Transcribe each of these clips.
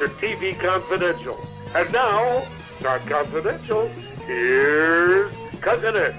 to TV Confidential. And now, not confidential. Here's Cousin Ed.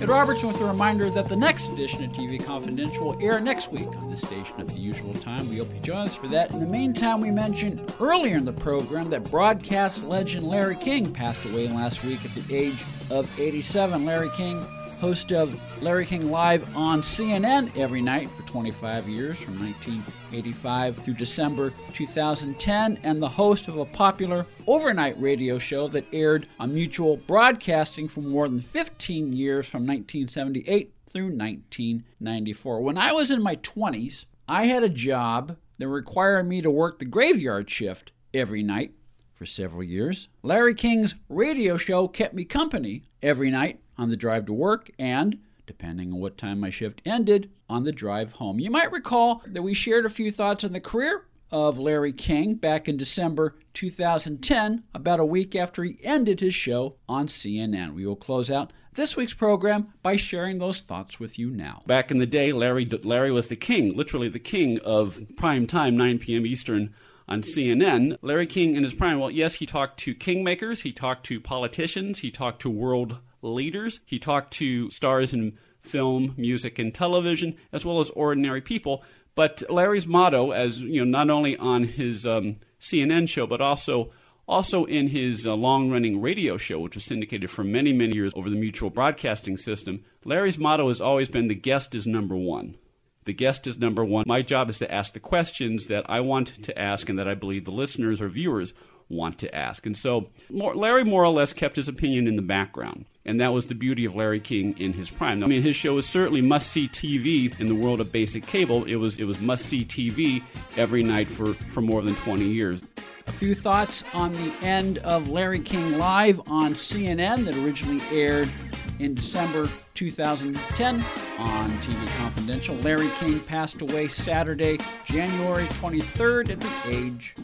Ed Robertson with a reminder that the next edition of TV Confidential will air next week on this station at the usual time. We hope you join us for that. In the meantime, we mentioned earlier in the program that broadcast legend Larry King passed away last week at the age of 87. Larry King host of Larry King Live on CNN every night for 25 years, from 1985 through December 2010, and the host of a popular overnight radio show that aired on Mutual Broadcasting for more than 15 years, from 1978 through 1994. When I was in my 20s, I had a job that required me to work the graveyard shift every night for several years. Larry King's radio show kept me company every night on the drive to work and, depending on what time my shift ended, on the drive home. You might recall that we shared a few thoughts on the career of Larry King back in December 2010, about a week after he ended his show on CNN. We will close out this week's program by sharing those thoughts with you now. Back in the day, Larry Larry was the king, literally the king of prime time, 9 p.m. Eastern on CNN. Larry King in his prime, well, yes, he talked to kingmakers, he talked to politicians, he talked to world leaders, he talked to stars in film, music, and television, as well as ordinary people. But Larry's motto, as you know, not only on his um, CNN show, but also also in his uh, long-running radio show, which was syndicated for many, many years over the Mutual Broadcasting System, Larry's motto has always been "the guest is number one." The guest is number one. My job is to ask the questions that I want to ask and that I believe the listeners or viewers want to ask. And so Larry more or less kept his opinion in the background. And that was the beauty of Larry King in his prime. I mean, his show was certainly must-see TV in the world of basic cable. It was it was must-see TV every night for, for more than 20 years. A few thoughts on the end of Larry King Live on CNN that originally aired in December 2010 on TV Confidential. Larry King passed away Saturday, January 23rd at the age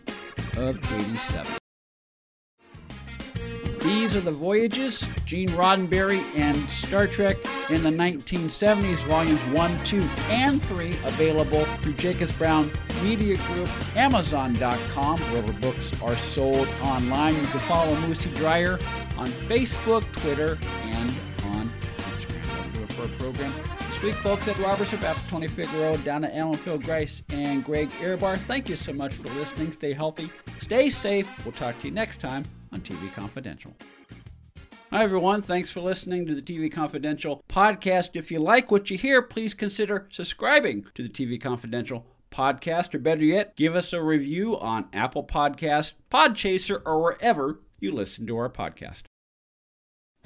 of 87. These are the voyages, Gene Roddenberry and Star Trek in the 1970s, volumes 1, 2, and 3, available through Jacobs Brown Media Group, Amazon.com, wherever books are sold online. You can follow Moosey Dryer on Facebook, Twitter, our program. This week, folks, at Robertson, Baptist 25th Road, down at Alan Phil Gries and Greg Ehrbar. Thank you so much for listening. Stay healthy, stay safe. We'll talk to you next time on TV Confidential. Hi, everyone. Thanks for listening to the TV Confidential podcast. If you like what you hear, please consider subscribing to the TV Confidential podcast, or better yet, give us a review on Apple Podcasts, Podchaser, or wherever you listen to our podcast.